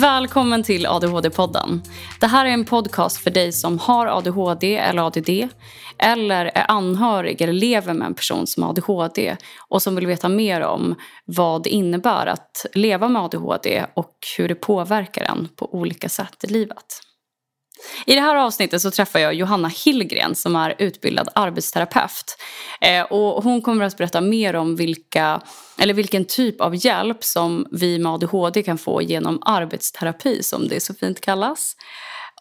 Välkommen till ADHD-podden. Det här är en podcast för dig som har ADHD eller ADD eller är anhörig eller lever med en person som har ADHD och som vill veta mer om vad det innebär att leva med ADHD och hur det påverkar en på olika sätt i livet. I det här avsnittet så träffar jag Johanna Hillgren som är utbildad arbetsterapeut. Eh, och hon kommer att berätta mer om vilka, eller vilken typ av hjälp som vi med ADHD kan få genom arbetsterapi som det så fint kallas.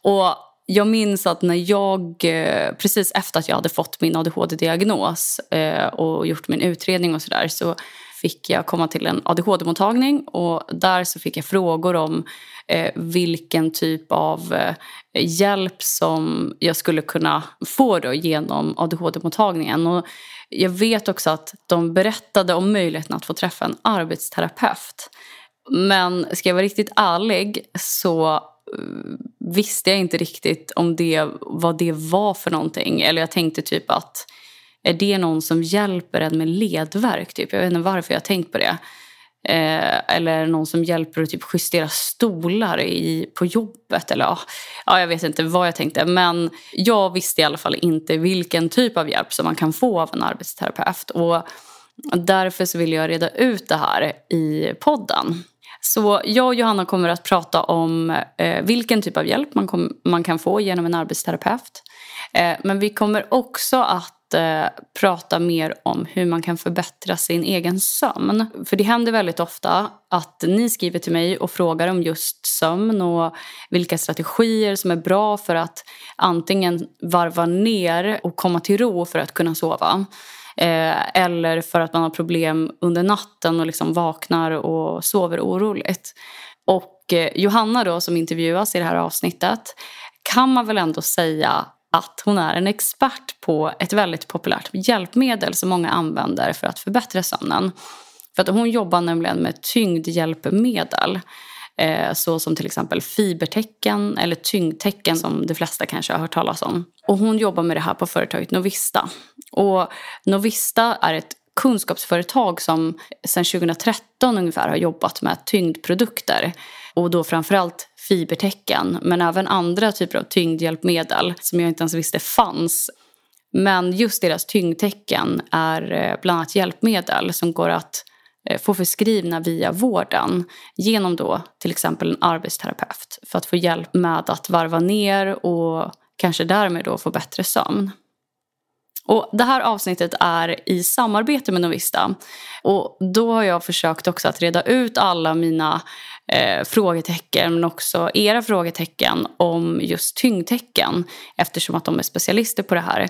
Och jag minns att när jag, eh, precis efter att jag hade fått min ADHD-diagnos eh, och gjort min utredning och sådär så fick jag komma till en ADHD-mottagning och där så fick jag frågor om eh, vilken typ av eh, hjälp som jag skulle kunna få då genom ADHD-mottagningen. Och jag vet också att de berättade om möjligheten att få träffa en arbetsterapeut. Men ska jag vara riktigt ärlig så eh, visste jag inte riktigt om det, vad det var för någonting. Eller jag tänkte typ att är det någon som hjälper en med ledverk? Typ? Jag vet inte varför jag har tänkt på det. Eh, eller någon som hjälper att typ justera stolar i, på jobbet. Eller, ja, jag vet inte vad jag tänkte. Men jag visste i alla fall inte vilken typ av hjälp som man kan få av en arbetsterapeut. Och därför så vill jag reda ut det här i podden. Så jag och Johanna kommer att prata om eh, vilken typ av hjälp man, kom, man kan få genom en arbetsterapeut. Eh, men vi kommer också att eh, prata mer om hur man kan förbättra sin egen sömn. För det händer väldigt ofta att ni skriver till mig och frågar om just sömn och vilka strategier som är bra för att antingen varva ner och komma till ro för att kunna sova. Eh, eller för att man har problem under natten och liksom vaknar och sover oroligt. Och eh, Johanna då som intervjuas i det här avsnittet kan man väl ändå säga att hon är en expert på ett väldigt populärt hjälpmedel som många använder för att förbättra sömnen. För att hon jobbar nämligen med tyngdhjälpmedel. Eh, så som till exempel fibertecken eller tyngdtecken som de flesta kanske har hört talas om. Och hon jobbar med det här på företaget Novista. Och Novista är ett kunskapsföretag som sedan 2013 ungefär har jobbat med tyngdprodukter. Och då framförallt fibertecken men även andra typer av tyngdhjälpmedel som jag inte ens visste fanns. Men just deras tyngdtecken är eh, bland annat hjälpmedel som går att eh, få förskrivna via vården genom då till exempel en arbetsterapeut för att få hjälp med att varva ner och kanske därmed då få bättre sömn. Och det här avsnittet är i samarbete med Novista. Och då har jag försökt också att reda ut alla mina eh, frågetecken men också era frågetecken om just tyngdtecken eftersom att de är specialister på det här.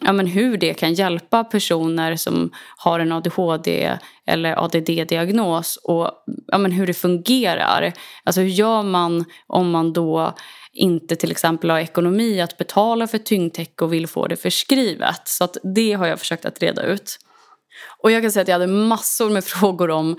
Ja, men hur det kan hjälpa personer som har en ADHD eller ADD-diagnos och ja, men hur det fungerar. Alltså hur gör man om man då inte till exempel har ekonomi att betala för tyngdtäcke och vill få det förskrivet. Så att det har jag försökt att reda ut. Och jag kan säga att jag hade massor med frågor om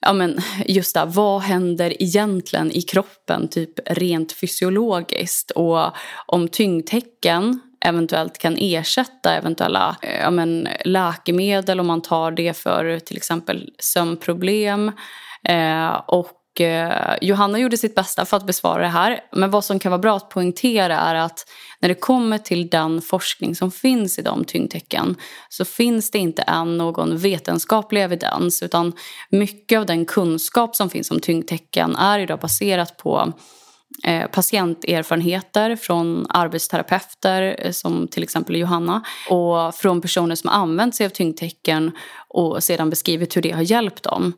ja men just det, vad händer egentligen i kroppen, typ rent fysiologiskt? Och om tyngdtecken eventuellt kan ersätta eventuella eh, ja men, läkemedel om man tar det för till exempel sömnproblem. Eh, och Eh, Johanna gjorde sitt bästa för att besvara det här. Men vad som kan vara bra att poängtera är att när det kommer till den forskning som finns i de tyngdtecken så finns det inte än någon vetenskaplig evidens utan mycket av den kunskap som finns om tyngdtecken är idag baserat på Eh, patienterfarenheter från arbetsterapeuter eh, som till exempel Johanna och från personer som använt sig av tyngdtecken och sedan beskrivit hur det har hjälpt dem.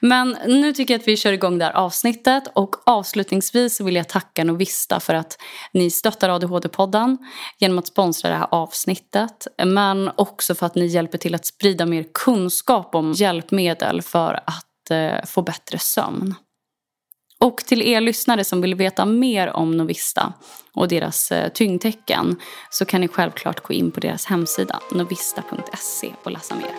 Men nu tycker jag att vi kör igång det här avsnittet och avslutningsvis vill jag tacka Novista för att ni stöttar ADHD-podden genom att sponsra det här avsnittet. Men också för att ni hjälper till att sprida mer kunskap om hjälpmedel för att eh, få bättre sömn. Och till er lyssnare som vill veta mer om Novista och deras eh, tyngdtecken så kan ni självklart gå in på deras hemsida novista.se och läsa mer.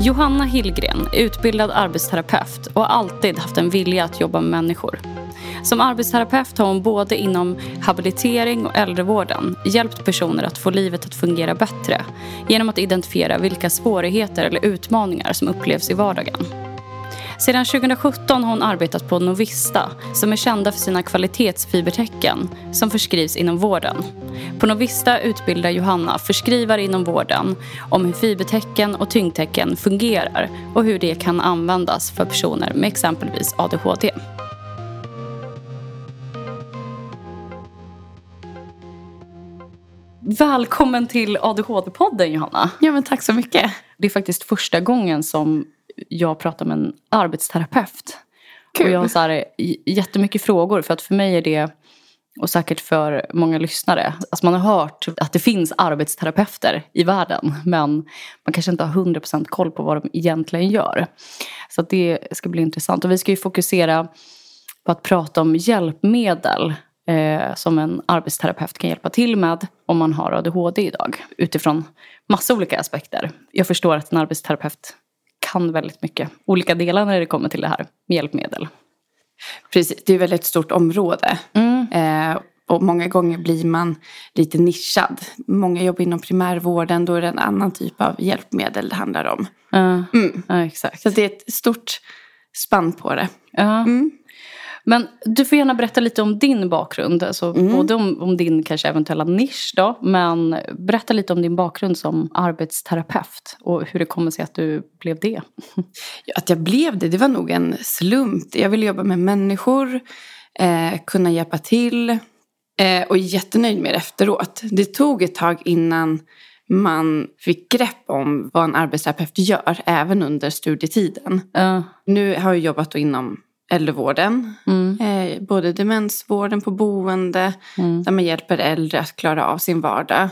Johanna Hillgren utbildad arbetsterapeut och har alltid haft en vilja att jobba med människor. Som arbetsterapeut har hon både inom habilitering och äldrevården hjälpt personer att få livet att fungera bättre genom att identifiera vilka svårigheter eller utmaningar som upplevs i vardagen. Sedan 2017 har hon arbetat på Novista som är kända för sina kvalitetsfibertecken som förskrivs inom vården. På Novista utbildar Johanna förskrivare inom vården om hur fibertecken och tyngdtecken fungerar och hur det kan användas för personer med exempelvis ADHD. Välkommen till ADHD-podden Johanna. Ja men tack så mycket. Det är faktiskt första gången som jag pratar med en arbetsterapeut. Kul. Och jag har så här, jättemycket frågor för att för mig är det och säkert för många lyssnare. Alltså man har hört att det finns arbetsterapeuter i världen men man kanske inte har 100% koll på vad de egentligen gör. Så det ska bli intressant. Och vi ska ju fokusera på att prata om hjälpmedel eh, som en arbetsterapeut kan hjälpa till med om man har ADHD idag. Utifrån massa olika aspekter. Jag förstår att en arbetsterapeut kan väldigt mycket olika delar när det kommer till det här med hjälpmedel. Precis, det är väl ett stort område. Mm. Eh, och många gånger blir man lite nischad. Många jobbar inom primärvården, då är det en annan typ av hjälpmedel det handlar om. Ja, Mm. ja, exakt. Så det är ett stort spann på det. Ja. Mm. Men du får gärna berätta lite om din bakgrund. Alltså Mm. Både om, om din kanske eventuella nisch då. Men berätta lite om din bakgrund som arbetsterapeut. Och hur det kommer sig att du blev det. Att jag blev det, det var nog en slump. Jag ville jobba med människor, eh, kunna hjälpa till eh, och är jättenöjd med det efteråt. Det tog ett tag innan man fick grepp om vad en arbetsterapeut gör, även under studietiden. Ja. Nu har jag jobbat inom äldrevården, Mm. eh, både demensvården på boende, Mm. där man hjälper äldre att klara av sin vardag,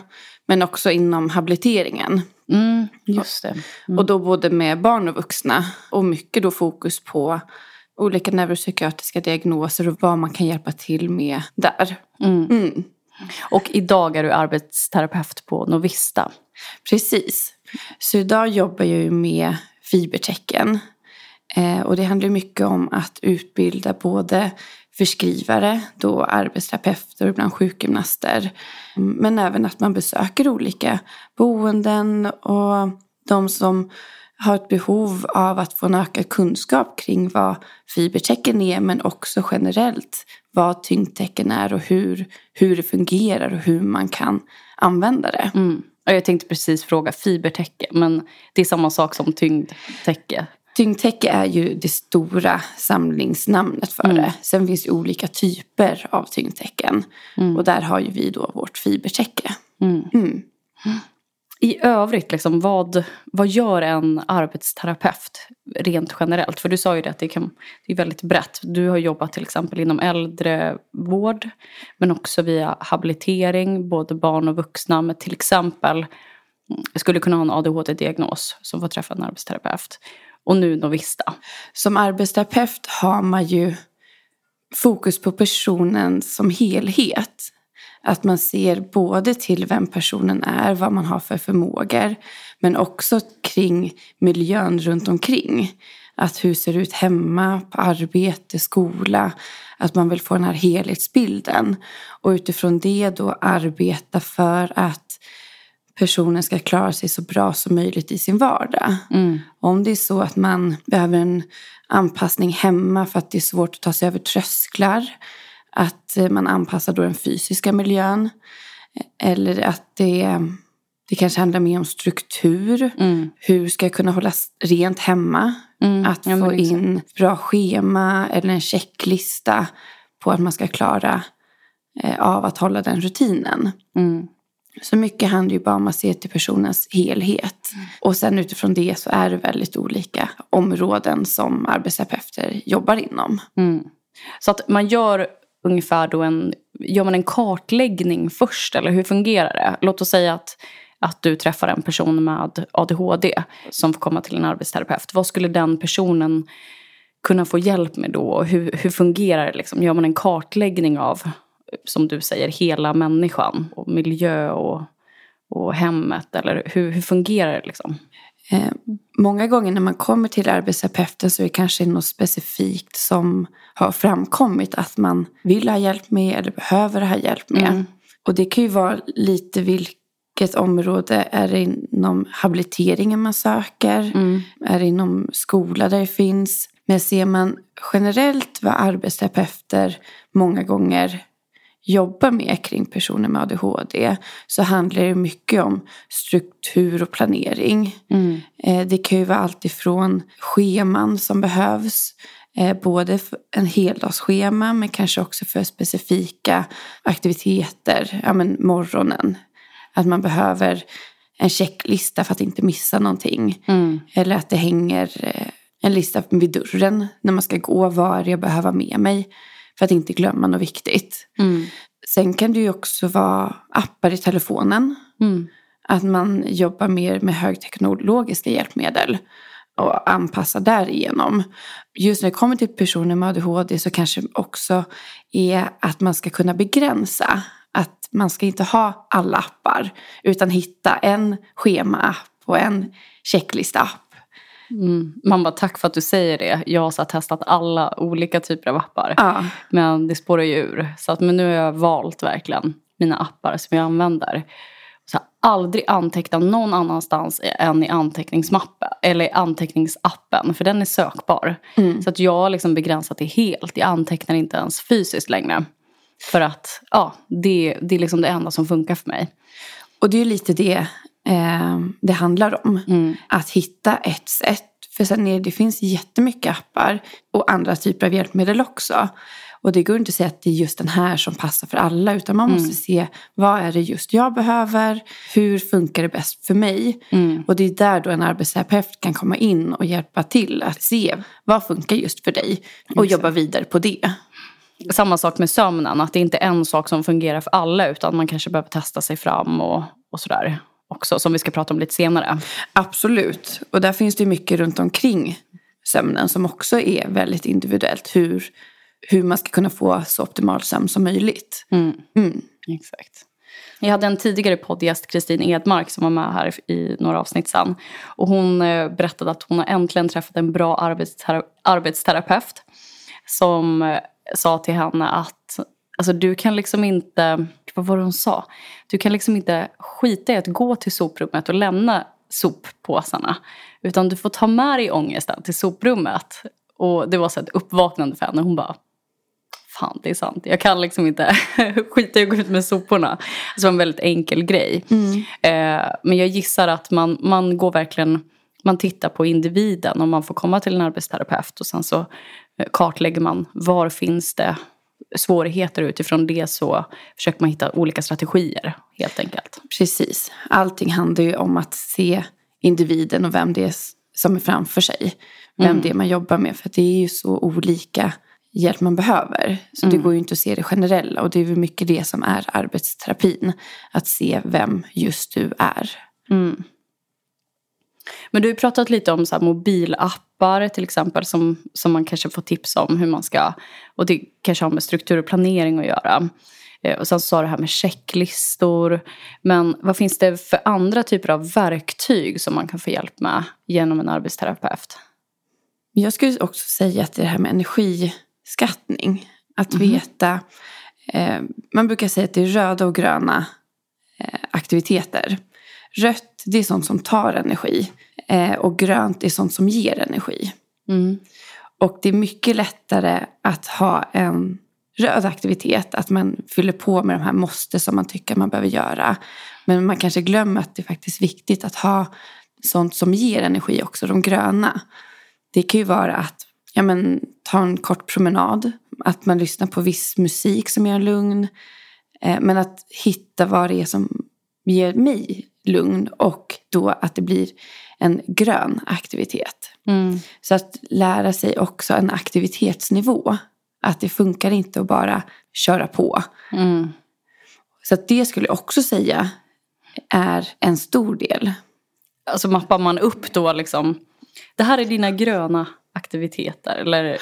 men också inom habiliteringen. Mm. Just det. Mm. Och då både med barn och vuxna. Och mycket då fokus på olika neuropsykiatriska diagnoser och vad man kan hjälpa till med där. Mm. Mm, Och idag är du arbetsterapeut på Novista. precis. Så idag jobbar jag ju med fibertecken. Eh, och det handlar mycket om att utbilda både förskrivare, då arbetsterapeuter och ibland sjukgymnaster. Men även att man besöker olika boenden och de som har ett behov av att få en ökad kunskap kring vad fibertecken är men också generellt vad tyngdtecken är och hur, hur det fungerar och hur man kan använda det. Mm. Och Jag tänkte precis fråga fibertäcke. Men det är samma sak som tyngdtäcke. Tyngdtäcke är ju det stora samlingsnamnet för Mm. det. Sen finns ju olika typer av tyngdtäcken. Mm. Och där har ju vi då vårt fibertäcke. Mm. Mm. I övrigt, liksom, vad, vad gör en arbetsterapeut rent generellt? För du sa ju det att det, kan, det är väldigt brett. Du har jobbat till exempel inom äldrevård men också via habilitering, både barn och vuxna med till exempel jag skulle kunna ha en ADHD-diagnos som får träffa en arbetsterapeut. Och nu Novista. Som arbetsterapeut har man ju fokus på personen som helhet. Att man ser både till vem personen är, vad man har för förmågor. Men också kring miljön runt omkring. Att hur ser det ut hemma, på arbete, skola. Att man vill få den här helhetsbilden. Och utifrån det då arbeta för att personen ska klara sig så bra som möjligt i sin vardag. Mm. Om det är så att man behöver en anpassning hemma för att det är svårt att ta sig över trösklar. Att eh, man anpassar då den fysiska miljön. Eller att det, det kanske handlar mer om struktur. Mm. Hur ska jag kunna hålla rent hemma? Mm. Att Ja, få exakt. in bra schema eller en checklista på att man ska klara eh, av att hålla den rutinen. Mm. Så mycket handlar ju bara om att se till personens helhet. Och sen utifrån det så är det väldigt olika områden som arbetsterapeuter jobbar inom. Mm. Så att man gör ungefär då en, gör man en kartläggning först eller hur fungerar det? Låt oss säga att, att du träffar en person med ADHD som får komma till en arbetsterapeut. Vad skulle den personen kunna få hjälp med då? Hur, hur fungerar det? Liksom? Gör man en kartläggning av, som du säger, hela människan och miljö och, och hemmet? Eller hur, hur fungerar det? Liksom? Eh, många gånger när man kommer till arbetsterapeuten så är det kanske något specifikt som har framkommit att man vill ha hjälp med eller behöver ha hjälp med. Mm. Och det kan ju vara lite vilket område. Är det inom habiliteringen man söker? Mm. Är det inom skola där det finns? Men ser man generellt vad arbetsterapeuter många gånger jobbar med kring personer med ADHD så handlar det mycket om struktur och planering. Mm. Eh, Det kan ju vara allt ifrån scheman som behövs, eh, både en heldagsschema men kanske också för specifika aktiviteter, ja men morgonen. Att man behöver en checklista för att inte missa någonting. Mm. Eller att det hänger eh, en lista vid dörren när man ska gå. Vad är det jag behöver med mig? För att inte glömma något viktigt. Mm. Sen kan det ju också vara appar i telefonen. Mm. Att man jobbar mer med högteknologiska hjälpmedel och anpassar därigenom. Just när det kommer till personer med ADHD så kanske också är att man ska kunna begränsa. Att man ska inte ha alla appar utan hitta en schemaapp och en checklista-app. Mm. Man bara, tack för att du säger det. Jag har testat alla olika typer av appar. Ja, Men det spårar ju ur. Så att, men nu har jag valt verkligen mina appar som jag använder. Så här, aldrig anteckna någon annanstans än i anteckningsmappen. Eller i anteckningsappen. För den är sökbar. Mm. Så att jag har liksom begränsat det helt. Jag antecknar inte ens fysiskt längre. För att ja, det, det är liksom det enda som funkar för mig. och det är ju lite det eh, det handlar om. Mm. Att hitta ett sätt. För sen är det, finns jättemycket appar och andra typer av hjälpmedel också. Och det går inte att säga att det är just den här som passar för alla. Utan man måste se vad är det just jag behöver. Hur funkar det bäst för mig? Mm. Och det är där då en arbetsterapeut kan komma in och hjälpa till att se vad funkar just för dig. Och Exakt. jobba vidare på det. Samma sak med sömnen, att det inte är en sak som fungerar för alla utan man kanske behöver testa sig fram och, och sådär också som vi ska prata om lite senare. Absolut. Och där finns det mycket runt omkring sömnen som också är väldigt individuellt. Hur, hur man ska kunna få så optimal sömn som möjligt. Mm. Mm. Exakt. Jag hade en tidigare poddgäst, Kristin Edmark, som var med här i några avsnitt sen. Och hon eh, berättade att hon har äntligen träffat en bra arbetstera- arbetsterapeut som eh, sa till henne att alltså, du kan liksom inte, vad var det hon sa? Du kan liksom inte skita i att gå till soprummet och lämna soppåsarna. Utan du får ta med dig ångesten till soprummet. Och det var så ett uppvaknande för henne. Hon bara, fan det är sant. Jag kan liksom inte skita i att gå ut med soporna. Det var en väldigt enkel grej. Eh, men jag gissar att man, man går verkligen, man tittar på individen och man får komma till en arbetsterapeut och sen så eh, kartlägger man var finns det svårigheter utifrån det så försöker man hitta olika strategier helt enkelt. Precis. Allting handlar ju om att se individen och vem det är som är framför sig. Vem Mm. det är man jobbar med. För det är ju så olika hjälp man behöver. Så det Mm. går ju inte att se det generella. Och det är väl mycket det som är arbetsterapin. Att se vem just du är. Mm. Men du har pratat lite om så mobilappar till exempel som, som man kanske får tips om hur man ska, och det kanske har med struktur och planering att göra. Eh, Och sen så sa du det här med checklistor. Men vad finns det för andra typer av verktyg som man kan få hjälp med genom en arbetsterapeut? Jag skulle också säga att det här med energiskattning. Att Mhm. veta. Eh, man brukar säga att det är röda och gröna eh, aktiviteter. Rött det är sånt som tar energi. Eh, och grönt är sånt som ger energi. Mm. Och det är mycket lättare att ha en röd aktivitet. Att man fyller på med de här måste som man tycker man behöver göra. Men man kanske glömmer att det är faktiskt viktigt att ha sånt som ger energi också. De gröna. Det kan ju vara att ja, men, ta en kort promenad. Att man lyssnar på viss musik som gör en lugn. Eh, men att hitta vad det är som ger mig lugn. Och då att det blir en grön aktivitet. Mm. Så att lära sig också en aktivitetsnivå. Att det funkar inte att bara köra på. Mm. Så att det skulle jag också säga är en stor del. Alltså mappar man upp då liksom, det här är dina gröna aktiviteter eller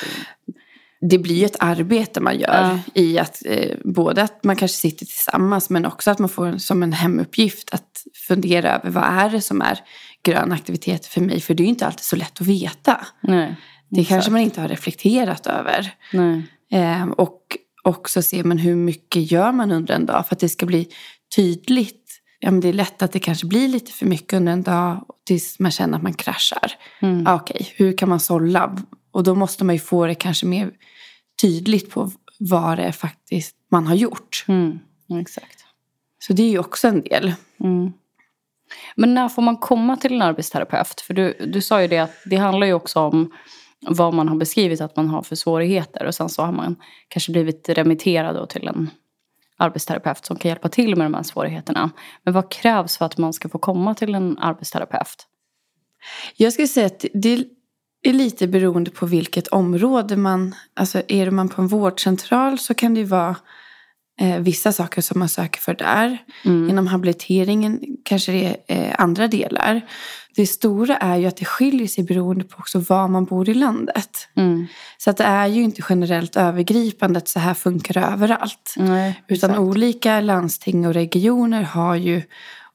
det blir ju ett arbete man gör Ja. i att eh, både att man kanske sitter tillsammans men också att man får som en hemuppgift att fundera över vad är det som är grön aktivitet för mig. För det är ju inte alltid så lätt att veta. Nej. Det Exakt. kanske man inte har reflekterat över. Eh, och också se men hur mycket gör man under en dag för att det ska bli tydligt. Ja, men det är lätt att det kanske blir lite för mycket under en dag tills man känner att man kraschar. Mm. Ah, Okej, hur kan man sålla? Och då måste man ju få det kanske mer tydligt på vad det är faktiskt man har gjort. Mm. Exakt. Så det är ju också en del. Mm. Men när får man komma till en arbetsterapeut? För du, du sa ju det att det handlar ju också om vad man har beskrivit att man har för svårigheter. Och sen så har man kanske blivit remitterad då till en arbetsterapeut som kan hjälpa till med de här svårigheterna. Men vad krävs för att man ska få komma till en arbetsterapeut? Jag skulle säga att det är lite beroende på vilket område man... Alltså är man på en vårdcentral så kan det ju vara eh, vissa saker som man söker för där. Mm. Inom habiliteringen kanske det är eh, andra delar. Det stora är ju att det skiljer sig beroende på också var man bor i landet. Mm. Så att det är ju inte generellt övergripande att så här funkar överallt. Nej, Utan exakt. olika landsting och regioner har ju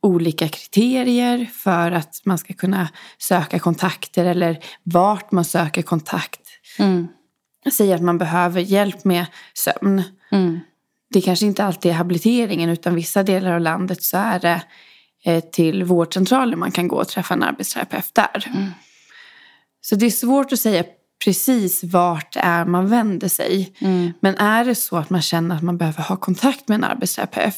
olika kriterier för att man ska kunna söka kontakter eller vart man söker kontakt. Mm. Säg att man behöver hjälp med sömn. Mm. Det kanske inte alltid är habiliteringen utan vissa delar av landet så är det eh, till vårdcentraler man kan gå och träffa en arbetsterapeut där. Mm. Så det är svårt att säga precis vart är man vänder sig. Mm. Men är det så att man känner att man behöver ha kontakt med en arbetsterapeut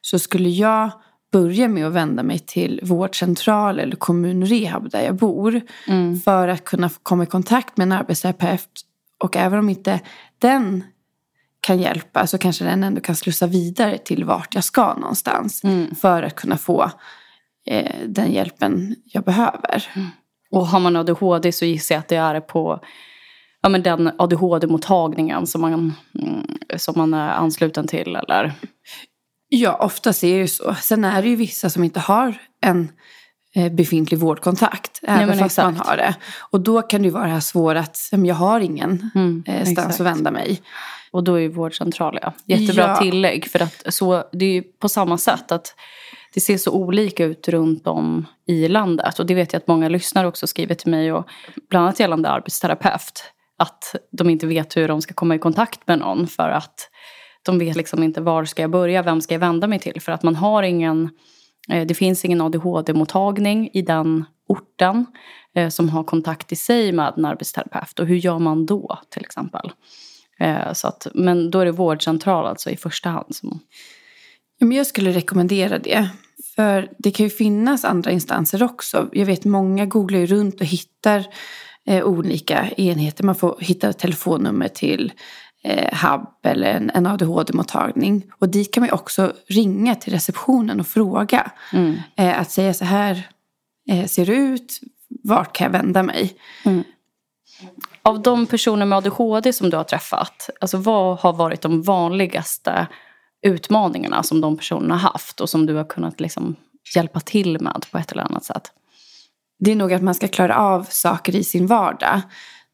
så skulle jag börja med att vända mig till vårdcentral eller kommunrehab där jag bor Mm. för att kunna komma i kontakt med en arbetsterapeut. Och även om inte den kan hjälpa så kanske den ändå kan slussa vidare till vart jag ska någonstans Mm. för att kunna få eh, den hjälpen jag behöver. Och har man ADHD så gissar jag att det är på ja, men den ADHD-mottagningen som man, mm, som man är ansluten till. Eller? Ja, oftast är det ju så. Sen är det ju vissa som inte har en eh, befintlig vårdkontakt. Även men fast man exakt. har det. Och då kan det ju vara det här svåra att "Men jag har ingen Mm, eh, stans exakt. att vända mig. Och då är ju vårdcentral, ja. Jättebra Ja. tillägg. För att så, det är ju på samma sätt att det ser så olika ut runt om i landet. Och det vet jag att många lyssnare också skriver till mig. Och bland annat gällande arbetsterapeut. Att de inte vet hur de ska komma i kontakt med någon. För att de vet liksom inte var ska jag börja, vem ska jag vända mig till. För att man har ingen, eh, det finns ingen ADHD-mottagning i den orten. Eh, som har kontakt i sig med en arbetsterapeut. Och hur gör man då till exempel? Eh, så att, men då är det vårdcentral alltså i första hand. Som, men jag skulle rekommendera det. För det kan ju finnas andra instanser också. Jag vet många googlar ju runt och hittar eh, olika enheter. Man får hitta telefonnummer till eh, HUB eller en, en ADHD-mottagning. Och dit kan man också ringa till receptionen och fråga. mm. Eh, att säga så här eh, ser det ut, vart kan jag vända mig? Av de personer med ADHD som du har träffat, alltså vad har varit de vanligaste utmaningarna som de personerna har haft och som du har kunnat liksom hjälpa till med på ett eller annat sätt? Det är nog att man ska klara av saker i sin vardag.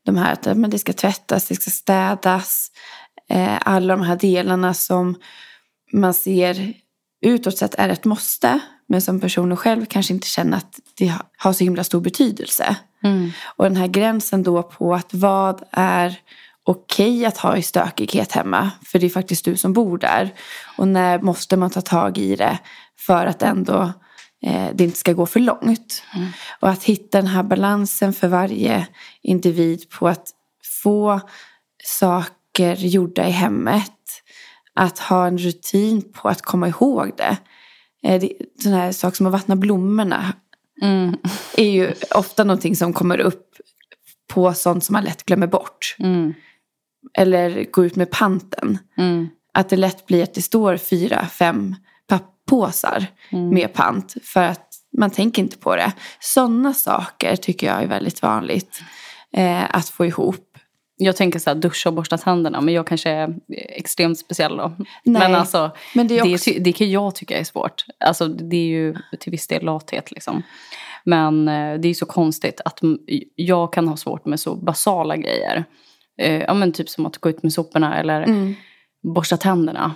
De här att men det ska tvättas, det ska städas. Eh, alla de här delarna som man ser utåt sett är ett måste. Men som personen själv kanske inte känner att det ha- har så himla stor betydelse. Mm. Och den här gränsen då på att vad är okej att ha i stökighet hemma. För det är faktiskt du som bor där. Och när måste man ta tag i det för att ändå det inte ska gå för långt. Och att hitta den här balansen för varje individ på att få saker gjorda i hemmet. Att ha en rutin på att komma ihåg det. Eh, det sån här sak som att vattna blommorna Mm. är ju ofta någonting som kommer upp på sånt som man lätt glömmer bort. Mm. Eller gå ut med panten. Mm. Att det lätt blir att det står fyra, fem papppåsar Mm. med pant. För att man tänker inte på det. Sådana saker tycker jag är väldigt vanligt eh, att få ihop. Jag tänker så här, duscha och borsta tänderna, men jag kanske är extremt speciell då. Nej, Men alltså, men det det, också... ty- det kan jag tycka är svårt. Alltså, det är ju till viss del lathet. Liksom. Men eh, det är så konstigt att jag kan ha svårt med så basala grejer. eh, ja, men typ som att gå ut med soporna eller Mm. Borsta tänderna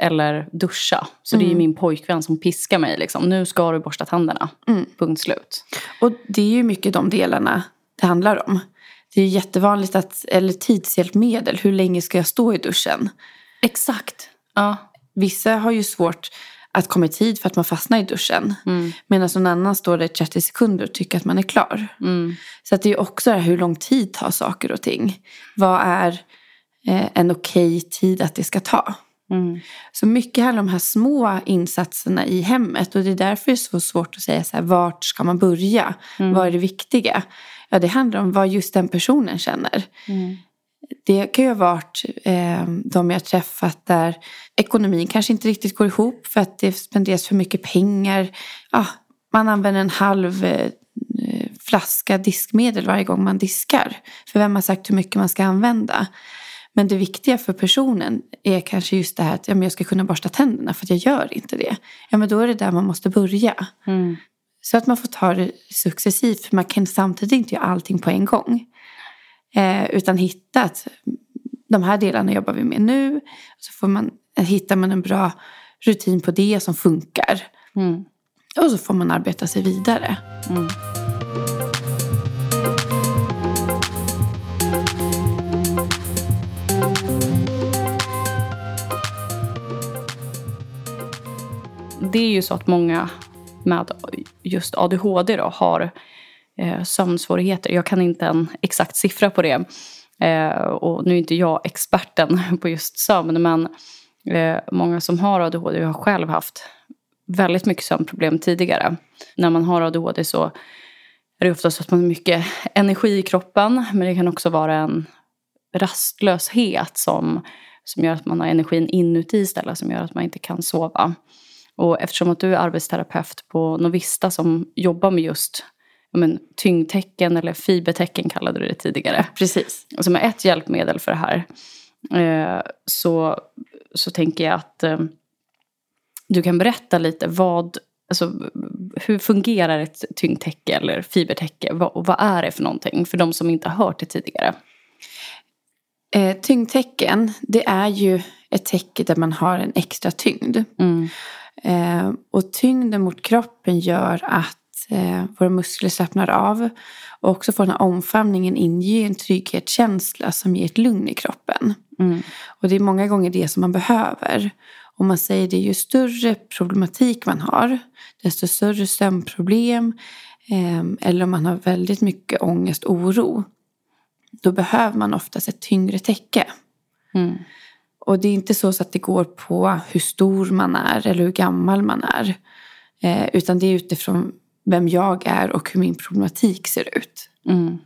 eller duscha. Så det är ju Mm. min pojkvän som piskar mig. Liksom. Nu ska du borsta tänderna. Mm. Punkt slut. Och det är ju mycket de delarna det handlar om. Det är ju jättevanligt att, eller tidshjälpmedel, hur länge ska jag stå i duschen? Exakt. Ja. Vissa har ju svårt att komma i tid för att man fastnar i duschen. Mm. Medan någon annan står där i 30 sekunder och tycker att man är klar. Mm. Så att det är ju också det här, hur lång tid tar saker och ting. Vad är en okej tid att det ska ta? Mm. Så mycket handlar om de här små insatserna i hemmet. Och det är därför det är så svårt att säga så här, vart ska man börja? Mm. Vad är det viktiga? Ja, det handlar om vad just den personen känner. Mm. Det kan ju ha varit eh, de jag träffat där ekonomin kanske inte riktigt går ihop för att det spenderas för mycket pengar. Ja, man använder en halv eh, flaska diskmedel varje gång man diskar. För vem har sagt hur mycket man ska använda? Men det viktiga för personen är kanske just det här att ja, men jag ska kunna borsta tänderna för att jag gör inte det. Ja, men då är det där man måste börja. Mm. Så att man får ta det successivt. För man kan samtidigt inte göra allting på en gång. Eh, utan hitta att de här delarna jobbar vi med nu. Så får man, hittar man en bra rutin på det som funkar. Mm. Och så får man arbeta sig vidare. Mm. Det är ju så att många med just ADHD då har eh, sömnsvårigheter. Jag kan inte en exakt siffra på det. Eh, och nu är inte jag experten på just sömn men eh, många som har ADHD, jag har själv haft väldigt mycket sömnproblem tidigare. När man har ADHD så är det ofta så att man har mycket energi i kroppen. Men det kan också vara en rastlöshet som, som gör att man har energin inuti istället. Som gör att man inte kan sova. Och eftersom att du är arbetsterapeut på Novista som jobbar med just men, tyngdtecken eller fibertecken kallade du det tidigare. Precis. Som är ett hjälpmedel för det här. Eh, så, så tänker jag att eh, du kan berätta lite vad, alltså, hur fungerar ett tyngdtäcke eller fibertäcke? Vad, och vad är det för någonting för de som inte har hört det tidigare? Eh, tyngdtecken, det är ju ett täcke där man har en extra tyngd. Mm. Eh, och tyngden mot kroppen gör att eh, våra muskler slappnar av. Och också får den här omfamningen inge en trygghetskänsla som ger ett lugn i kroppen. Mm. Och det är många gånger det som man behöver. Och man säger det, ju större problematik man har, desto större sömnproblem, eh, eller om man har väldigt mycket ångest och oro, då behöver man oftast ett tyngre täcke. Mm. Och det är inte så, så att det går på hur stor man är eller hur gammal man är. Eh, utan det är utifrån vem jag är och hur min problematik ser ut. Mm.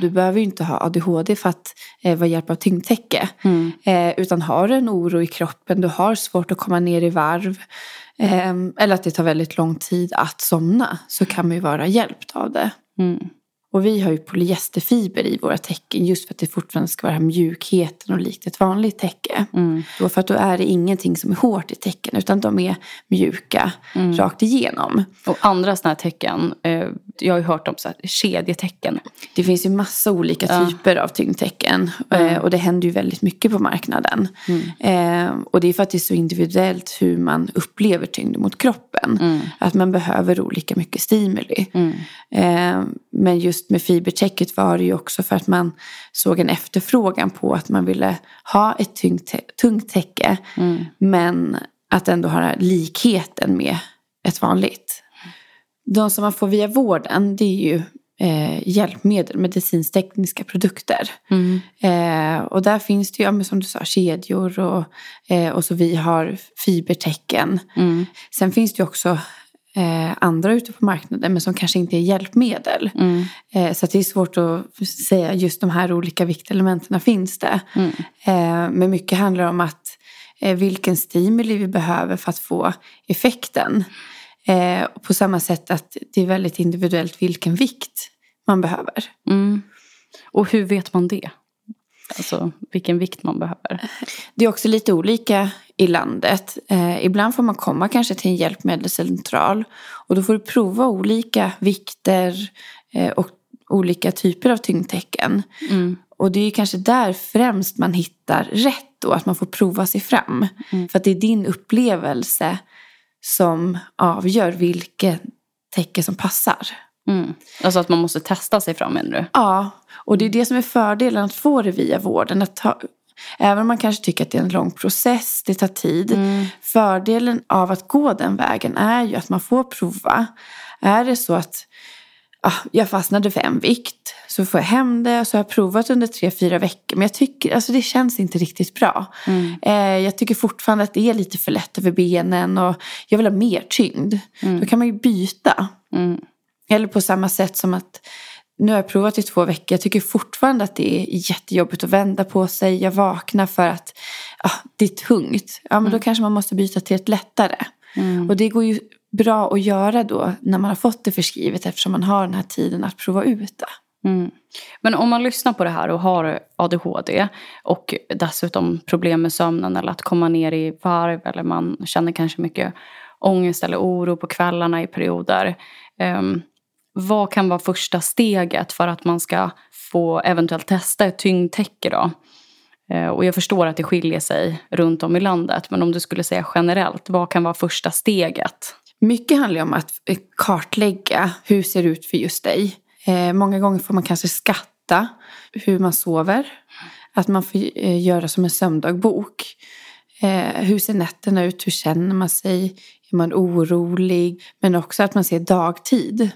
Du behöver ju inte ha ADHD för att eh, vara hjälp av tyngdtäcke. Mm. Eh, utan har du en oro i kroppen, du har svårt att komma ner i varv. Eh, eller att det tar väldigt lång tid att somna. Så kan man ju vara hjälpt av det. Mm. Och vi har ju polyesterfiber i våra täcken just för att det fortfarande ska vara mjukheten och likt ett vanligt täcke. Mm. Då för att då är det ingenting som är hårt i tecken utan de är mjuka Mm. rakt igenom. Och andra sådana här tecken, eh, jag har ju hört om så här, kedjetecken. Det finns ju massa olika Ja. typer av tyngdtecken Mm. eh, och det händer ju väldigt mycket på marknaden. Eh, och det är för att det är så individuellt hur man upplever tyngd mot kroppen. Mm. Att man behöver olika mycket stimuli. Mm. Eh, men just med fibertäcket var det ju också för att man såg en efterfrågan på att man ville ha ett tungt, tungt täcke. Mm. Men att ändå ha likheten med ett vanligt. De som man får via vården det är ju eh, hjälpmedel, medicinstekniska produkter. Mm. Eh, och där finns det ju, ja, som du sa, kedjor och, eh, och så vi har fibertecken. Mm. Sen finns det ju också eh, andra ute på marknaden men som kanske inte är hjälpmedel. Mm. Eh, så det är svårt att säga just de här olika viktelementen finns det. Mm. Eh, men mycket handlar om att eh, vilken stimuli vi behöver för att få effekten. Eh, och på samma sätt att det är väldigt individuellt vilken vikt man behöver. Mm. Och hur vet man det? Alltså vilken vikt man behöver. Det är också lite olika i landet. Eh, ibland får man komma kanske till en hjälpmedelscentral och då får du prova olika vikter eh, och olika typer av tyngdtecken. Mm. och det är kanske där främst man hittar rätt då, att man får prova sig fram. Mm. För att det är din upplevelse som avgör vilket täcke som passar. Mm. Alltså att man måste testa sig fram menar du? Ja, och det är det som är fördelen att få det via vården. Att ta, även om man kanske tycker att det är en lång process, det tar tid. Mm. Fördelen av att gå den vägen är ju att man får prova. Är det så att ah, jag fastnade för en vikt så får jag hem det och så har jag provat under tre, fyra veckor. Men jag tycker, alltså det känns inte riktigt bra. Mm. Eh, jag tycker fortfarande att det är lite för lätt över benen och jag vill ha mer tyngd. Mm. Då kan man ju byta. Eller på samma sätt som att nu har jag provat i två veckor. Jag tycker fortfarande att det är jättejobbigt att vända på sig. Jag vaknar för att ah, det är tungt. Ja, men mm. då kanske man måste byta till ett lättare. Mm. Och det går ju bra att göra då när man har fått det förskrivet eftersom man har den här tiden att prova ut det. Mm. Men om man lyssnar på det här och har ADHD och dessutom problem med sömnen eller att komma ner i varv eller man känner kanske mycket ångest eller oro på kvällarna i perioder. Um, vad kan vara första steget för att man ska få eventuellt testa ett tyngdtäcke då? Eh, och jag förstår att det skiljer sig runt om i landet men om du skulle säga generellt, vad kan vara första steget? Mycket handlar om att eh, kartlägga hur det ser ut för just dig. Eh, många gånger får man kanske skatta hur man sover. Att man får eh, göra som en sömndagbok. Eh, hur ser nätterna ut? Hur känner man sig? Är man orolig? Men också att man ser dagtid.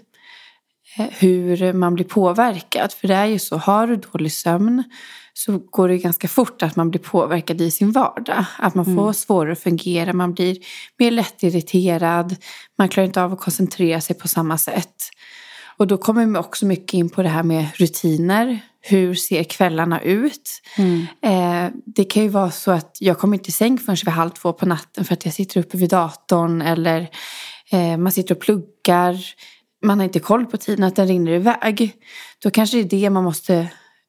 Eh, hur man blir påverkad. För det är ju så, har du dålig sömn så går det ganska fort att man blir påverkad i sin vardag. Att man får mm. svårare att fungera, man blir mer lättirriterad, man klarar inte av att koncentrera sig på samma sätt. Och då kommer vi också mycket in på det här med rutiner. Hur ser kvällarna ut? Mm. Eh, det kan ju vara så att jag kommer inte i säng förrän vid halv två på natten för att jag sitter uppe vid datorn eller eh, man sitter och pluggar. Man har inte koll på tiden, att den rinner iväg. Då kanske det är det man måste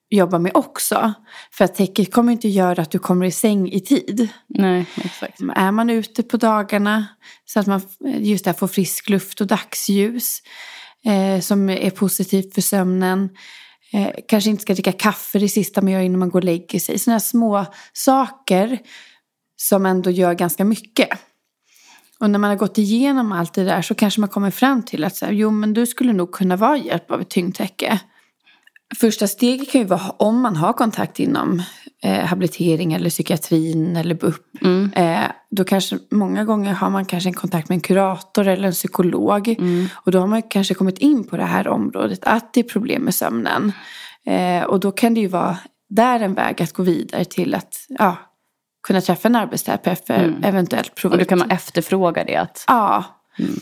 jobba med också. För att täcket kommer inte göra att du kommer i säng i tid. Nej, exakt. Är man ute på dagarna så att man just där får frisk luft och dagsljus eh, som är positivt för sömnen. Eh, kanske inte ska dricka kaffe det sista man gör innan man går och lägger sig. Sådana små saker som ändå gör ganska mycket. Och när man har gått igenom allt det där så kanske man kommer fram till att så här, jo men du skulle nog kunna vara hjälp av ett tyngdtäcke. Första steget kan ju vara om man har kontakt inom eh, habilitering eller psykiatrin eller BUP. Mm. Eh, då kanske många gånger har man kanske en kontakt med en kurator eller en psykolog. Mm. Och då har man kanske kommit in på det här området att det är problem med sömnen. Eh, och då kan det ju vara där en väg att gå vidare till att ja, kunna träffa en arbetsterapeut för mm. eventuellt prova Och då kan man efterfråga det? Att... Ja. Mm.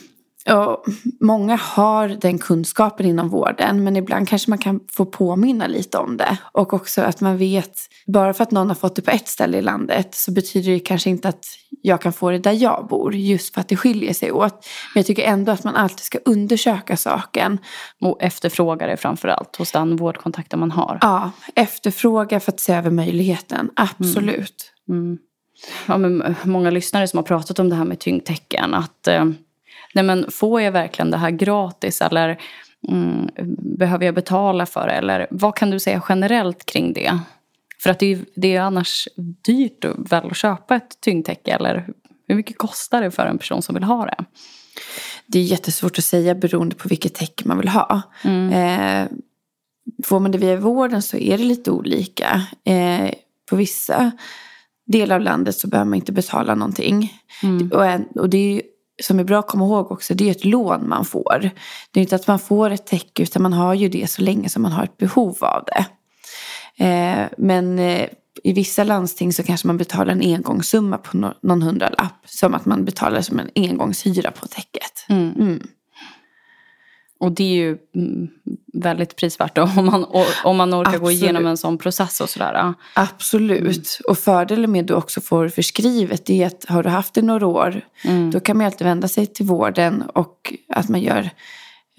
Och många har den kunskapen inom vården men ibland kanske man kan få påminna lite om det. Och också att man vet, bara för att någon har fått det på ett ställe i landet så betyder det kanske inte att jag kan få det där jag bor just för att det skiljer sig åt. Men jag tycker ändå att man alltid ska undersöka saken. Och efterfråga det framförallt hos den vårdkontakten man har. Ja, efterfråga för att se över möjligheten, absolut. Mm. Mm. Ja, men många lyssnare som har pratat om det här med tyngdtecken att eh, nej men får jag verkligen det här gratis eller mm, behöver jag betala för det? Eller vad kan du säga generellt kring det? För att det är, det är annars dyrt väl att köpa ett tyngdtäcke eller hur mycket kostar det för en person som vill ha det? Det är jättesvårt att säga beroende på vilket täcke man vill ha. Mm. Eh, får man det via vården så är det lite olika. Eh, på vissa delar av landet så behöver man inte betala någonting. Mm. Och, och det är som är bra att komma ihåg också, det är ett lån man får. Det är inte att man får ett täcke utan man har ju det så länge som man har ett behov av det. Eh, men eh, i vissa landsting så kanske man betalar en engångssumma på någon hundralapp. Som att man betalar som en engångshyra på täcket. Mm. Mm. Och det är ju mm, väldigt prisvärt då, om man, om man orkar Absolut. gå igenom en sån process och sådär. Absolut. Mm. Och fördelen med att du också får förskrivet är att har du haft det några år mm. då kan man alltid vända sig till vården och att man gör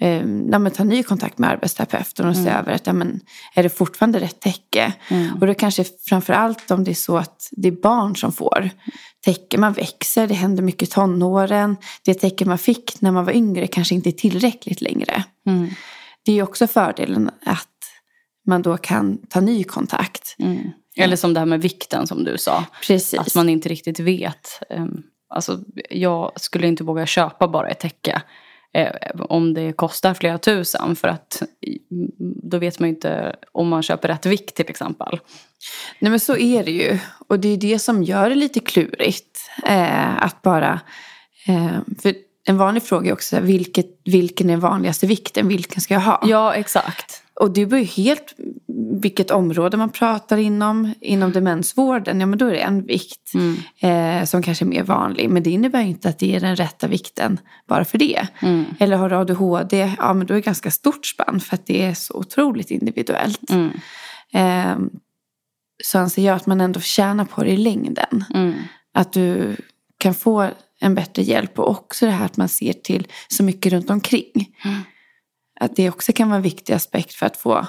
eh, ja, ta ny kontakt med arbetsterapeuten och se mm. över att ja, men, är det fortfarande rätt täcke. Mm. Och då kanske framför allt om det är så att det är barn som får täcke. Man växer, det händer mycket i tonåren. Det täcke man fick när man var yngre kanske inte är tillräckligt längre. Mm. Det är också fördelen att man då kan ta ny kontakt. Mm. Eller som det här med vikten som du sa. Precis. Att man inte riktigt vet. Um, alltså, jag skulle inte våga köpa bara ett täcke. Eh, om det kostar flera tusen. För att då vet man ju inte om man köper rätt vikt till exempel. Nej men så är det ju. Och det är det som gör det lite klurigt. Eh, att bara... Eh, för en vanlig fråga är också vilket, vilken är vanligaste vikten, vilken ska jag ha? Ja, exakt. Och det beror ju helt vilket område man pratar inom. Inom demensvården, ja men då är det en vikt mm. eh, som kanske är mer vanlig. Men det innebär inte att det är den rätta vikten bara för det. Mm. Eller har du ADHD, ja men då är det ganska stort spann för att det är så otroligt individuellt. Mm. Eh, så anser jag att man ändå tjänar på det i längden. Mm. Att du kan få en bättre hjälp och också det här att man ser till så mycket runt omkring. Att det också kan vara en viktig aspekt för att få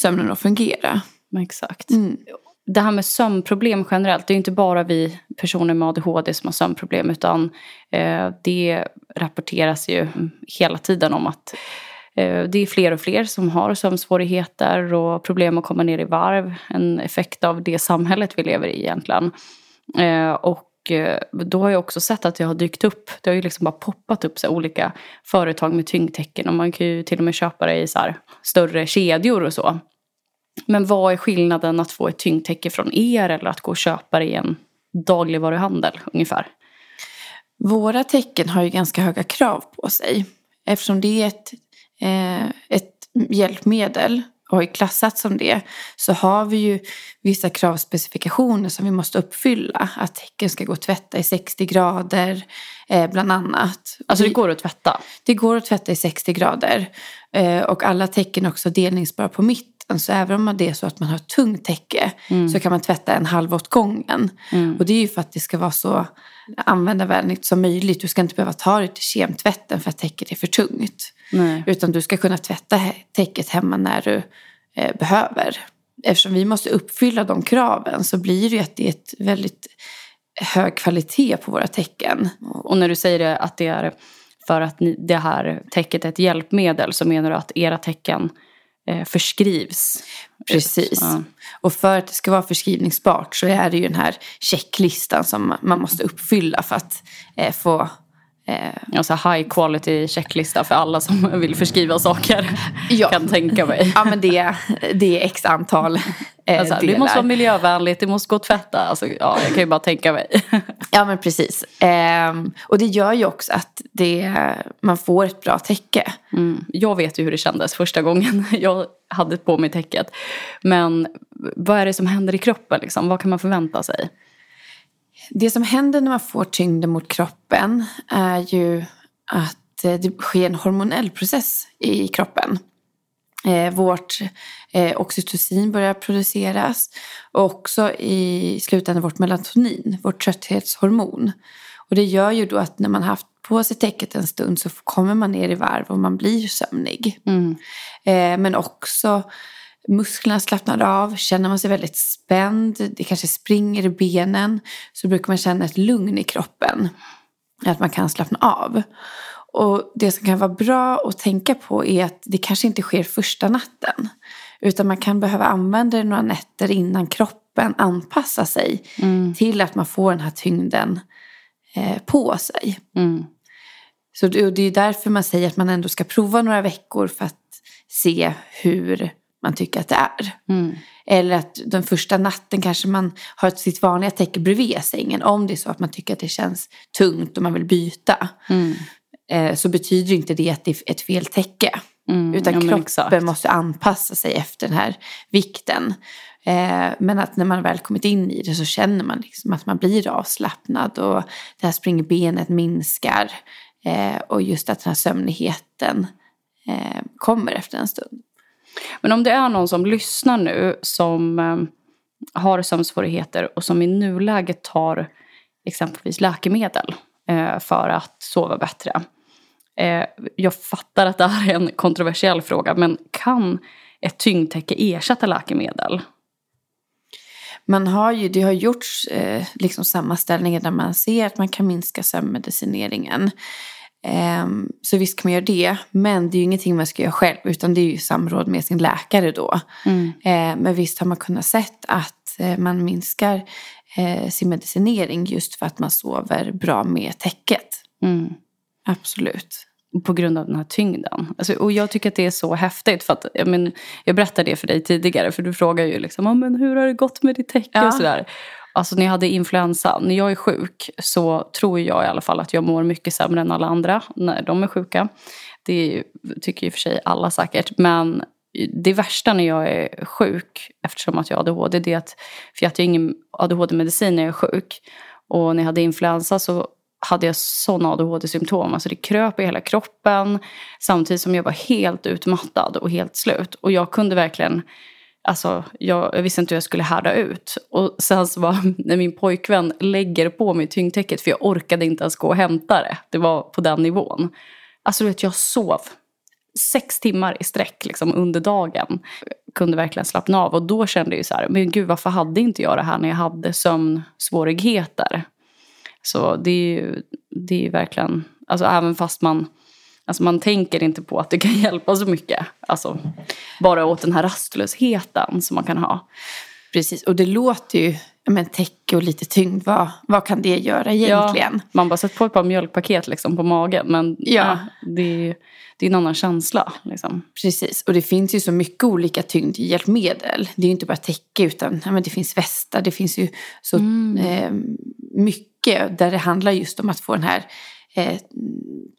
sömnen att fungera. Exakt. Mm. Det här med sömnproblem generellt, det är inte bara vi personer med ADHD som har sömnproblem utan eh, det rapporteras ju hela tiden om att eh, det är fler och fler som har sömnsvårigheter och problem att komma ner i varv. En effekt av det samhället vi lever i egentligen. Eh, och Eh, då har jag också sett att det har dykt upp, det har ju liksom bara poppat upp så olika företag med tyngdtecken och man kan ju till och med köpa det i så större kedjor och så. Men vad är skillnaden att få ett tyngdtäcke från er eller att gå och köpa det i en dagligvaruhandel ungefär? Våra tecken har ju ganska höga krav på sig eftersom det är ett, eh, ett hjälpmedel och är klassat som det så har vi ju vissa kravspecifikationer som vi måste uppfylla. Att tecken ska gå att tvätta i 60 grader eh, bland annat. Alltså det går att tvätta? Det går att tvätta i 60 grader. Eh, och alla tecken är också delningsbara på mitten. Så även om det är så att man har tungt täcke mm. så kan man tvätta en halv åt gången. Mm. Och det är ju för att det ska vara så användarvänligt som möjligt. Du ska inte behöva ta det till kemtvätten för att täcket är för tungt. Nej. Utan du ska kunna tvätta täcket hemma när du eh, behöver. Eftersom vi måste uppfylla de kraven så blir det ju att det är ett väldigt hög kvalitet på våra tecken. Och när du säger det, att det är för att ni, det här täcket är ett hjälpmedel så menar du att era tecken eh, förskrivs? Precis. Ja. Och för att det ska vara förskrivningsbart så är det ju den här checklistan som man måste uppfylla för att eh, få Eh, alltså high quality checklista för alla som vill förskriva saker. Ja. Kan tänka mig. Ja men det, det är x antal eh, alltså, Det måste vara miljövänligt, det måste gå att tvätta. Alltså, ja, jag kan ju bara tänka mig. ja men precis. Eh, och det gör ju också att det, man får ett bra täcke. Mm. Jag vet ju hur det kändes första gången jag hade på mig täcket. Men vad är det som händer i kroppen? Liksom? Vad kan man förvänta sig? Det som händer när man får tyngden mot kroppen är ju att eh, det sker en hormonell process i kroppen. Eh, vårt eh, oxytocin börjar produceras och också i slutändan vårt melatonin, vårt trötthetshormon. Och det gör ju då att när man haft på sig täcket en stund så kommer man ner i varv och man blir sömnig. Mm. Eh, men också musklerna slappnar av, känner man sig väldigt spänd, det kanske springer i benen, så brukar man känna ett lugn i kroppen. Att man kan slappna av. Och det som kan vara bra att tänka på är att det kanske inte sker första natten. Utan man kan behöva använda det några nätter innan kroppen anpassar sig mm. till att man får den här tyngden eh, på sig. Mm. Så det, det är därför man säger att man ändå ska prova några veckor för att se hur man tycker att det är. Mm. Eller att den första natten kanske man har sitt vanliga täcke bredvid sängen. Om det är så att man tycker att det känns tungt och man vill byta. Mm. Eh, så betyder inte det att det är ett fel täcke. Mm. Utan ja, kroppen exakt. måste anpassa sig efter den här vikten. Eh, men att när man väl kommit in i det så känner man liksom att man blir avslappnad. Och det här springbenet minskar. Eh, och just att den här sömnigheten kommer efter en stund. Men om det är någon som lyssnar nu som eh, har sömnsvårigheter och som i nuläget tar exempelvis läkemedel eh, för att sova bättre. Eh, jag fattar att det här är en kontroversiell fråga men kan ett tyngdtäcke ersätta läkemedel? Man har ju, det har gjorts eh, liksom sammanställningar där man ser att man kan minska sömnmedicineringen. Ehm, så visst kan man göra det. Men det är ju ingenting man ska göra själv. Utan det är ju samråd med sin läkare då. Mm. Ehm, men visst har man kunnat sett att eh, man minskar eh, sin medicinering just för att man sover bra med täcket. Mm. Absolut. På grund av den här tyngden. Alltså, och jag tycker att det är så häftigt. För att, jag, men, jag berättade det för dig tidigare. För du frågar ju liksom, ah, men hur har det gått med ditt täcke Ja. och sådär. Alltså när jag hade influensa, när jag är sjuk så tror jag i alla fall att jag mår mycket sämre än alla andra när de är sjuka. Det är ju- tycker och för sig alla säkert. Men det värsta när jag är sjuk, eftersom att jag har ADHD, det är att för jag ju ingen ADHD-medicin när jag är sjuk. Och när jag hade influensa så hade jag sådana ADHD-symptom. Alltså det kröp i hela kroppen samtidigt som jag var helt utmattad och helt slut. Och jag kunde verkligen Alltså, jag, jag visste inte hur jag skulle härda ut. Och sen så var när min pojkvän lägger på mig tyngdtäcket för jag orkade inte ens gå och hämta det. Det var på den nivån. Alltså du vet, jag sov sex timmar i sträck liksom, under dagen. Kunde verkligen slappna av. Och då kände jag ju så här, men gud varför hade inte jag det här när jag hade sömnsvårigheter? Så det är ju, det är ju verkligen, alltså även fast man Alltså man tänker inte på att det kan hjälpa så mycket. Alltså, bara åt den här rastlösheten som man kan ha. Precis, och det låter ju, men täcke och lite tyngd, vad, vad kan det göra egentligen? Ja, man bara sätter på ett par mjölkpaket liksom på magen. Men Ja. ja. det, är, det är en annan känsla. Liksom. Precis, och det finns ju så mycket olika tyngdhjälpmedel. Det är ju inte bara täcke utan ja, men det finns västar, det finns ju så eh, mycket där det handlar just om att få den här eh,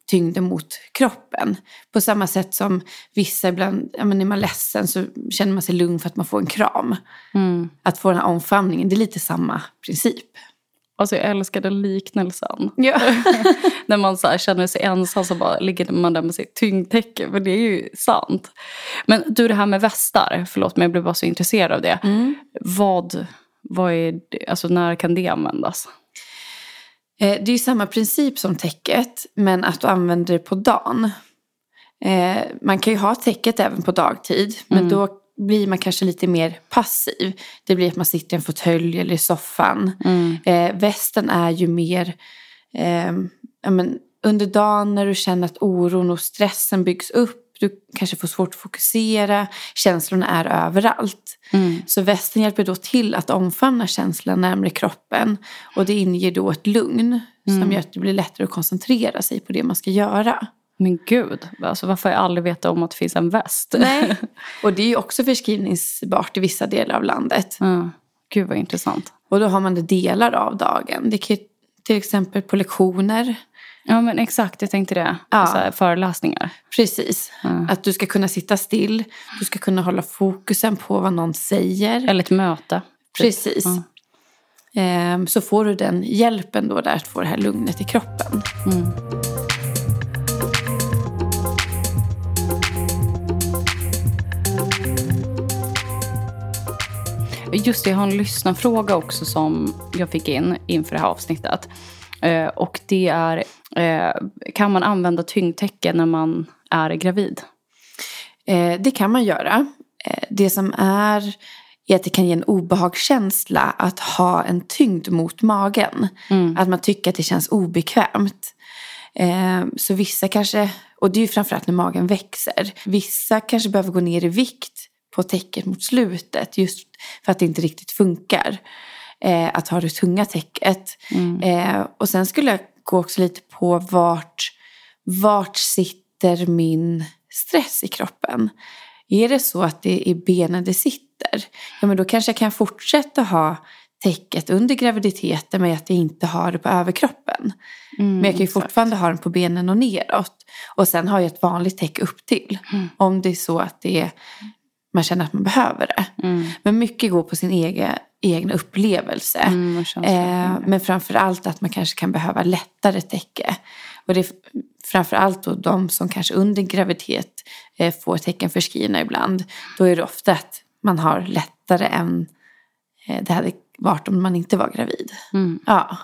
tyngden mot kroppen. På samma sätt som vissa ibland, ja, men är man ledsen så känner man sig lugn för att man får en kram. Mm. Att få den här omfamningen, det är lite samma princip. Alltså jag älskar den liknelsen. Ja. När man så känner sig ensam så bara ligger man där med sitt tyngdtäcke. För det är ju sant. Men du det här med västar. Förlåt men jag blev bara så intresserad av det. Vad, vad är alltså när kan det användas? Eh, Det är ju samma princip som täcket, men att du använder det på dagen. Eh, Man kan ju ha täcket även på dagtid, men då blir man kanske lite mer passiv. Det blir att man sitter i en fåtölj eller i soffan. Eh, västen är ju mer eh, ja, men under dagen när du känner att oron och stressen byggs upp. Du kanske får svårt att fokusera. Känslorna är överallt. Så västen hjälper då till att omfamna känslan närmare kroppen. Och det inger då ett lugn som gör att det blir lättare att koncentrera sig på det man ska göra. Men gud, alltså varför har jag aldrig vetat om att det finns en väst? Nej. Och det är ju också förskrivningsbart i vissa delar av landet. Ja. Gud vad intressant. Och då har man det delar av dagen. Det kan till exempel på lektioner. Ja men exakt, jag tänkte det. Ja. Så här, föreläsningar. Precis. Ja. Att du ska kunna sitta still. Du ska kunna hålla fokusen på vad någon säger. Eller ett möte. Precis. Ja. Ehm, Så får du den hjälpen då där att få det här lugnet i kroppen. Just det, jag har en lyssnarfråga också som jag fick in inför det här avsnittet. Eh, och det är, eh, kan man använda tyngdtäcke när man är gravid? Eh, Det kan man göra. Det som är är att det kan ge en obehagskänsla att ha en tyngd mot magen. Att man tycker att det känns obekvämt. Så vissa kanske, och det är ju framförallt när magen växer. Vissa kanske behöver gå ner i vikt på täcket mot slutet just för att det inte riktigt funkar. Eh, Att ha det tunga täcket. Eh, Och sen skulle jag gå också lite på vart, vart sitter min stress i kroppen. Är det så att det är benen det sitter, ja men då kanske jag kan fortsätta ha täcket under graviditeten med att jag inte har det på överkroppen. men jag kan ju fortfarande ha den på benen och neråt. Och sen har jag ett vanligt täcke upp till. Om det är så att det är, man känner att man behöver det. Men mycket går på sin egen, egna upplevelse. Mm? Eh, men framför allt att man kanske kan behöva lättare täcke. Och det är framför allt då de som kanske under graviditet eh, får tecken förskrivna ibland. Då är det ofta att man har lättare än eh, det hade varit om man inte var gravid. Mm. Ja.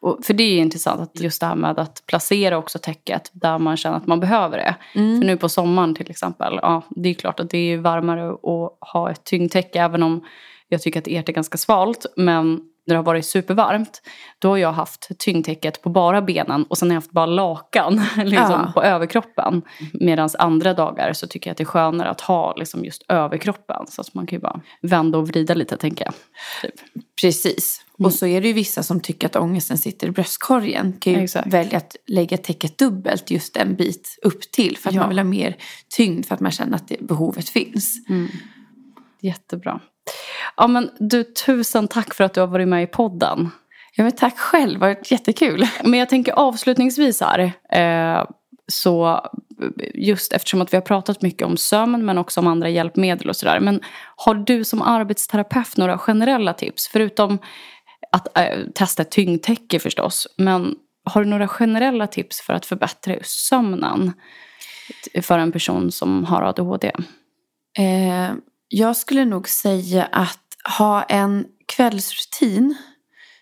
Och för det är intressant att just det här med att placera också täcket där man känner att man behöver det. För nu på sommaren till exempel, ja, det är klart att det är varmare att ha ett tyngdtäcke även om jag tycker att ert är ganska svalt. Men när det har varit supervarmt, då har jag haft tyngdtäcket på bara benen och sen har jag haft bara lakan liksom, Ja. på överkroppen. Medan andra dagar så tycker jag att det är skönare att ha liksom, just överkroppen. Så att man kan ju bara vända och vrida lite tänker jag. Typ. Precis. Mm. Och så är det ju vissa som tycker att ångesten sitter i bröstkorgen. Kan ju Exakt. välja att lägga täcket dubbelt just en bit upp till. För att Ja. man vill ha mer tyngd för att man känner att det, behovet finns. Jättebra. Ja, men du, tusen tack för att du har varit med i podden. Ja, men tack själv, det har varit jättekul. Men jag tänker avslutningsvis här. Eh, så just eftersom att vi har pratat mycket om sömn men också om andra hjälpmedel och sådär. Men har du som arbetsterapeut några generella tips? Förutom att eh, testa ett tyngdtäcke förstås. Men har du några generella tips för att förbättra just sömnen? För en person som har ADHD. Eh, jag skulle nog säga att ha en kvällsrutin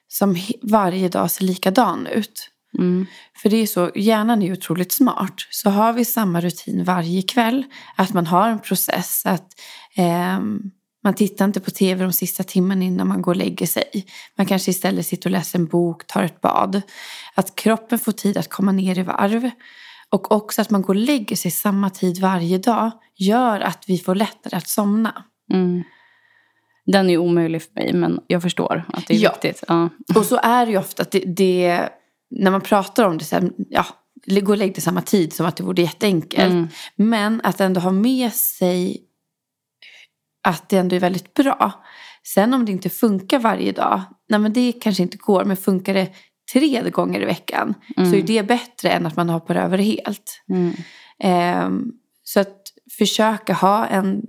som varje dag ser likadan ut. Mm. För det är så, hjärnan är ju otroligt smart. Så har vi samma rutin varje kväll, att man har en process, att ehm, man tittar inte på tv de sista timmarna innan man går och lägger sig. Man kanske istället sitter och läser en bok, tar ett bad. Att kroppen får tid att komma ner i varv. Och också att man går och lägger sig samma tid varje dag gör att vi får lättare att somna. Mm. Den är omöjlig för mig men jag förstår att det är Ja. viktigt. Ja. Och så är det ju ofta att det, det när man pratar om det så här, ja, gå och lägg dig samma tid som att det vore jätteenkelt. Mm. Men att ändå ha med sig att det ändå är väldigt bra. Sen om det inte funkar varje dag, nej men det kanske inte går, men funkar det tre gånger i veckan så är det bättre än att man hoppar över helt. Mm. Ehm, så att försöka ha en,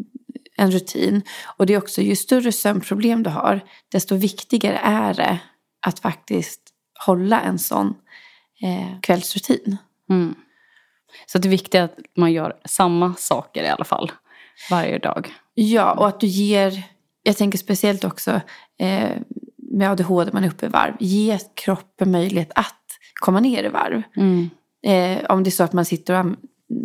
en rutin. Och det är också, ju större sömnproblem du har, desto viktigare är det att faktiskt hålla en sån eh, kvällsrutin. Mm. Så det är att man gör samma saker i alla fall. Varje dag. Ja, och att du ger, jag tänker speciellt också eh, med ADHD, man är uppe i varv, ge kroppen möjlighet att komma ner i varv. Mm. Eh, om det är så att man sitter och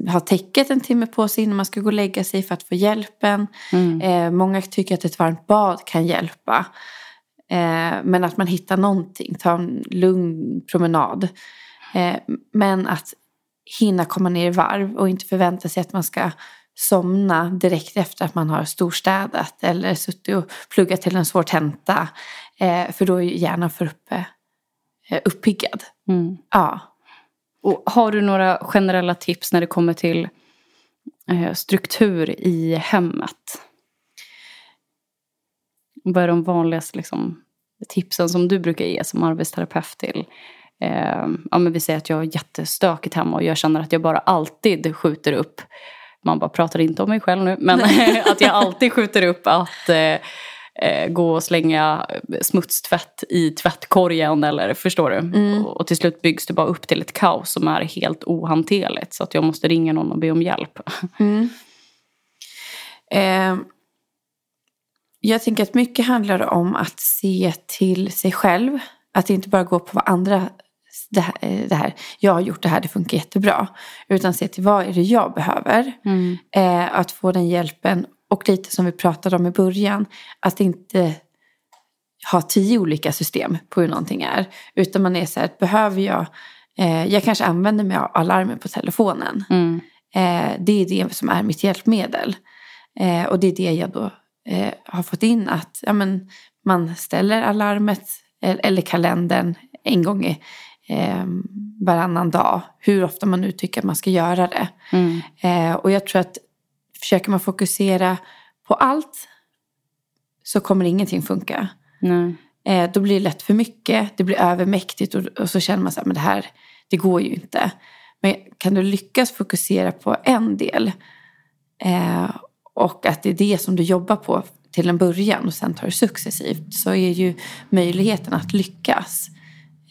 har täcket en timme på sig innan man ska gå och lägga sig för att få hjälpen. Mm. Eh, många tycker att ett varmt bad kan hjälpa. Eh, men att man hittar någonting, ta en lugn promenad. Eh, men att hinna komma ner i varv och inte förvänta sig att man ska somna direkt efter att man har storstädat eller suttit och pluggat till en svår tenta. Eh, för då är ju hjärnan för uppe, eh, uppiggad. Mm. Ja. Och har du några generella tips när det kommer till eh, struktur i hemmet? Vad är de vanligaste liksom, tipsen som du brukar ge som arbetsterapeut till? Eh, ja, men vi säger att jag har jättestökigt hemma och jag känner att jag bara alltid skjuter upp man bara pratar inte om mig själv nu, men att jag alltid skjuter upp att eh, eh, gå och slänga smutstvätt i tvättkorgen eller förstår du? Mm. Och, och till slut byggs det bara upp till ett kaos som är helt ohanterligt så att jag måste ringa någon och be om hjälp. Mm. Eh, jag tänker att mycket handlar om att se till sig själv. Att inte bara gå på vad andra det här, eh, det här, jag har gjort det här, det funkar jättebra. Utan se till vad är det jag behöver. Mm. Eh, att få den hjälpen. Och lite som vi pratade om i början. Att inte ha tio olika system på hur någonting är. Utan man är så här, behöver jag... Eh, jag kanske använder mig av alarmen på telefonen. Mm. Eh, det är det som är mitt hjälpmedel. Eh, och det är det jag då eh, har fått in att ja, men, man ställer alarmet eller, eller kalendern en gång i eh, varannan dag. Hur ofta man nu tycker att man ska göra det. Mm. Eh, och jag tror att försöker man fokusera på allt så kommer ingenting funka. Nej. Eh, då blir det lätt för mycket, det blir övermäktigt och, och så känner man så här, men det här, det går ju inte. Men kan du lyckas fokusera på en del eh, och att det är det som du jobbar på till en början och sen tar det successivt så är ju möjligheten att lyckas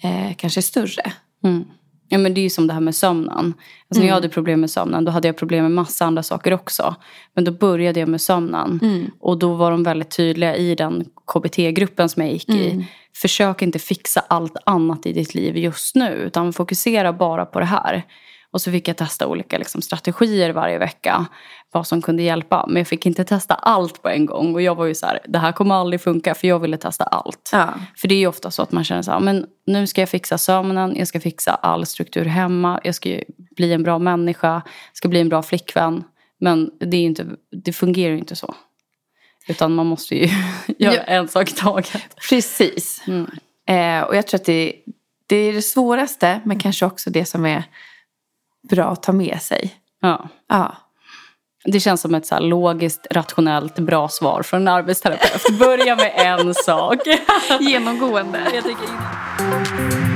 eh, kanske större. Mm. Ja, men det är ju som det här med sömnen. Alltså, När Mm. jag hade problem med sömnen då hade jag problem med massa andra saker också. Men då började jag med sömnen. Mm. Och då var de väldigt tydliga i den KBT-gruppen som jag gick Mm. i. Försök inte fixa allt annat i ditt liv just nu. Utan fokusera bara på det här. Och så fick jag testa olika liksom, strategier varje vecka. Vad som kunde hjälpa. Men jag fick inte testa allt på en gång. Och jag var ju så här, det här kommer aldrig funka. För jag ville testa allt. Ja. För det är ju ofta så att man känner så här, men nu ska jag fixa sömnen. Jag ska fixa all struktur hemma. Jag ska bli en bra människa. Jag ska bli en bra flickvän. Men det, är inte, det fungerar ju inte så. Utan man måste ju göra Ja. en sak i taget. Precis. Mm. Eh, och jag tror att det, det är det svåraste men kanske också det som är bra att ta med sig. Ja. Ja. Det känns som ett så logiskt, rationellt, bra svar från en arbetsterapeut. Börja med en sak. Genomgående. Jag tycker